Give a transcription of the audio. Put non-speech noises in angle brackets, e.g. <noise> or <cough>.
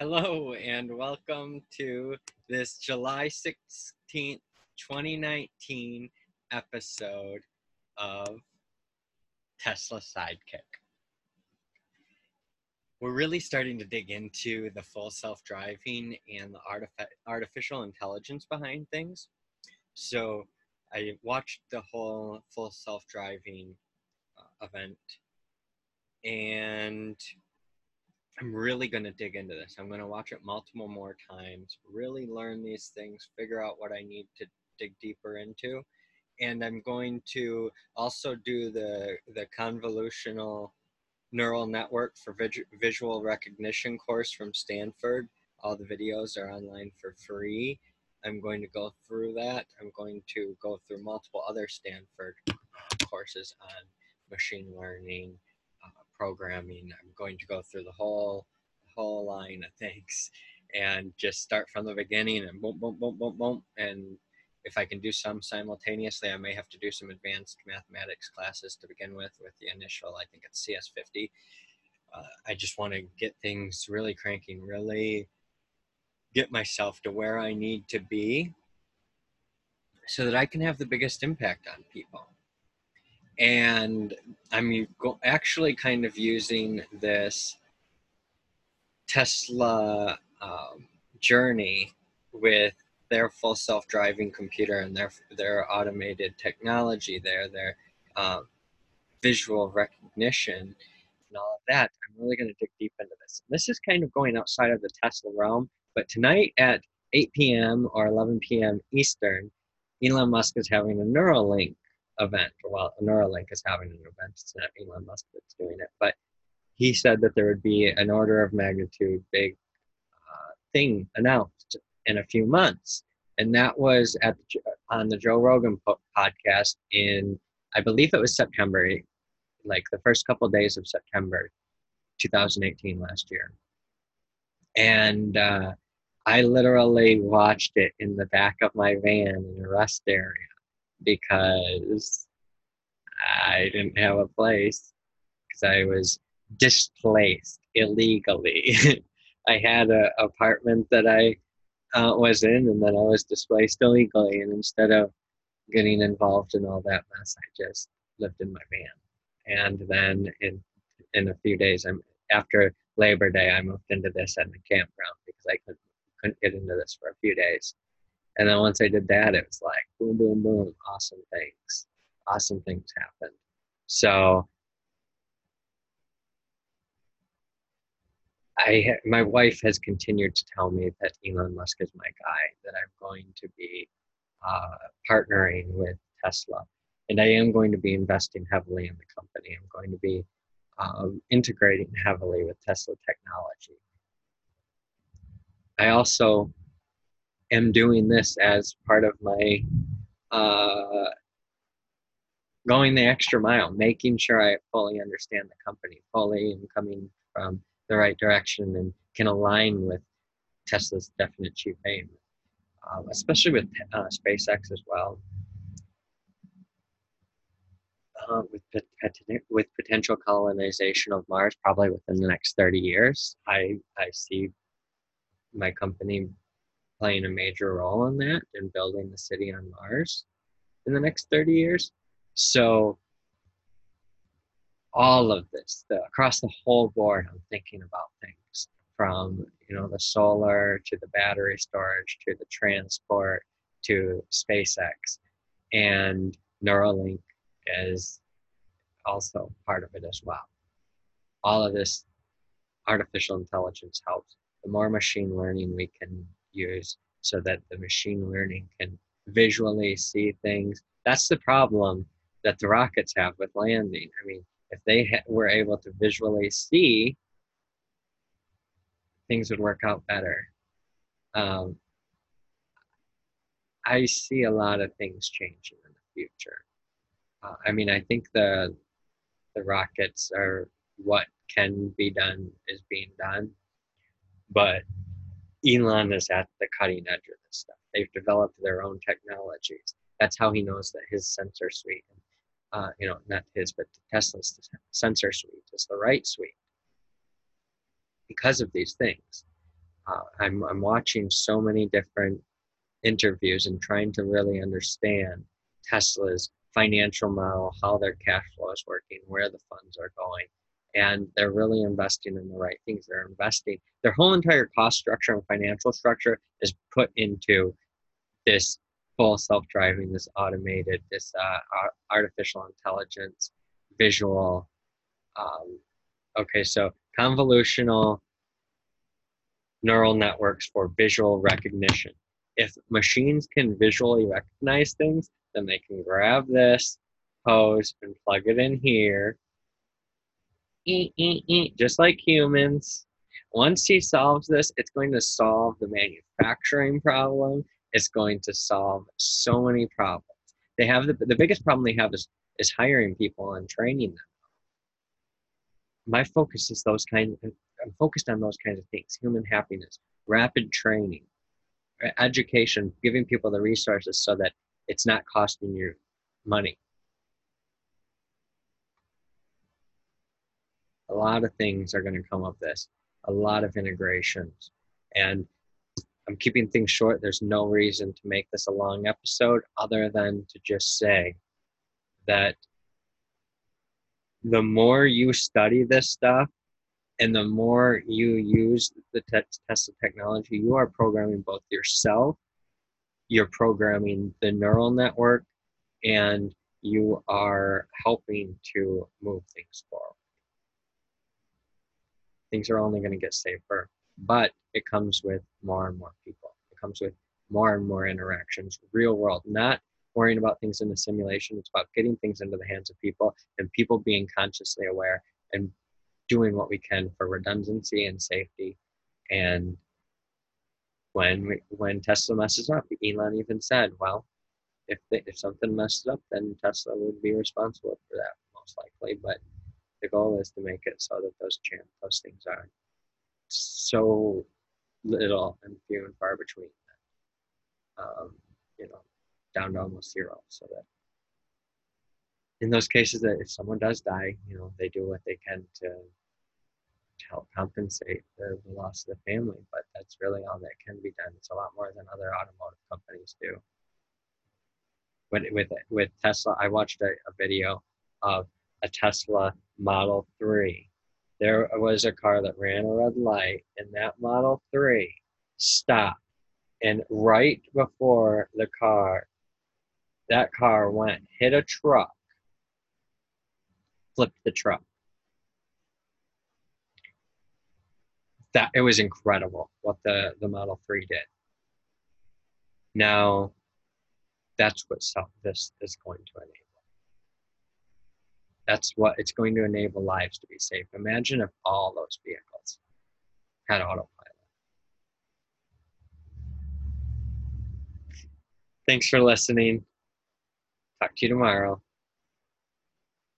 Hello, and welcome to this July 16th, 2019 episode of Tesla Sidekick. We're really starting to dig into the full self driving and the artifi- artificial intelligence behind things. So, I watched the whole full self driving uh, event and I'm really going to dig into this. I'm going to watch it multiple more times, really learn these things, figure out what I need to dig deeper into. And I'm going to also do the, the convolutional neural network for visual recognition course from Stanford. All the videos are online for free. I'm going to go through that. I'm going to go through multiple other Stanford courses on machine learning, programming. I'm going to go through the whole whole line of things and just start from the beginning and boom, boom, boom, boom, boom. And if I can do some simultaneously, I may have to do some advanced mathematics classes to begin with, with the initial, I think it's CS50. Uh, I just want to get things really cranking, really get myself to where I need to be so that I can have the biggest impact on people and I'm actually kind of using this Tesla um, journey with their full self-driving computer and their their automated technology there, their um, visual recognition and all of that. I'm really going to dig deep into this. This is kind of going outside of the Tesla realm, but tonight at 8 p.m. or 11 p.m. Eastern, Elon Musk is having a Neuralink event. Well, Neuralink is having an event. It's not Elon Musk that's doing it, but he said that there would be an order of magnitude big uh, thing announced in a few months, and that was at the, on the Joe Rogan podcast in I believe it was September, like the first couple of days of September, 2018 last year, and. Uh, I literally watched it in the back of my van in a rest area because I didn't have a place because I was displaced illegally. <laughs> I had an apartment that I uh, was in, and then I was displaced illegally. And instead of getting involved in all that mess, I just lived in my van. And then in in a few days, I'm after Labor Day, I moved into this at the campground because I couldn't couldn't get into this for a few days. And then once I did that, it was like boom, boom, boom, awesome things. Awesome things happened. So I, my wife has continued to tell me that Elon Musk is my guy, that I'm going to be uh, partnering with Tesla. And I am going to be investing heavily in the company. I'm going to be um, integrating heavily with Tesla technology. I also am doing this as part of my uh, going the extra mile, making sure I fully understand the company, fully and coming from the right direction and can align with Tesla's definite chief aim, um, especially with uh, SpaceX as well. Uh, with, with potential colonization of Mars, probably within the next 30 years, I, I see my company playing a major role in that and building the city on Mars in the next 30 years. So all of this, the, across the whole board, I'm thinking about things from you know the solar to the battery storage to the transport to SpaceX, and Neuralink is also part of it as well. All of this artificial intelligence helps. The more machine learning we can use so that the machine learning can visually see things. That's the problem that the rockets have with landing. I mean, if they ha- were able to visually see, things would work out better. Um, I see a lot of things changing in the future. Uh, I mean, I think the the rockets are what can be done is being done, but Elon is at the cutting edge of this stuff. They've developed their own technologies. That's how he knows that his sensor suite, uh, you know, not his, but Tesla's sensor suite is the right suite because of these things. uh, I'm, I'm watching so many different interviews and trying to really understand Tesla's financial model, how their cash flow is working, where the funds are going. And they're really investing in the right things. They're investing, their whole entire cost structure and financial structure is put into this full self driving, this automated, this uh, artificial intelligence, visual. Um, okay, so convolutional neural networks for visual recognition. If machines can visually recognize things, then they can grab this hose and plug it in here, e, e, e, just like humans. Once he solves this, it's going to solve the manufacturing problem. It's going to solve so many problems. They have the, the biggest problem they have is, is hiring people and training them. My focus is those kind. I'm focused on those kinds of things human happiness, rapid training, education, giving people the resources so that it's not costing you money. A lot of things are going to come of this, a lot of integrations. And I'm keeping things short. There's no reason to make this a long episode other than to just say that the more you study this stuff and the more you use the Tesla technology, you are programming both yourself you're programming the neural network and you are helping to move things forward. Things are only going to get safer, but it comes with more and more people. It comes with more and more interactions, real world, not worrying about things in the simulation. It's about getting things into the hands of people and people being consciously aware and doing what we can for redundancy and safety and when when Tesla messes up, Elon even said, "Well, if they, if something messes up, then Tesla would be responsible for that most likely." But the goal is to make it so that those those things are so little and few and far between, um, you know, down to almost zero, so that in those cases that if someone does die, you know, they do what they can to to help compensate the, the loss of the family, but that's really all that can be done. It's a lot more than other automotive companies do. With with with Tesla, I watched a, a video of a Tesla Model 3. There was a car that ran a red light, and that Model 3 stopped. And right before the car, that car went, hit a truck, flipped the truck that it was incredible what the the Model 3 did. Now, that's what self, this is going to enable. That's what it's going to enable lives to be safe. Imagine if all those vehicles had autopilot. Thanks for listening. Talk to you tomorrow.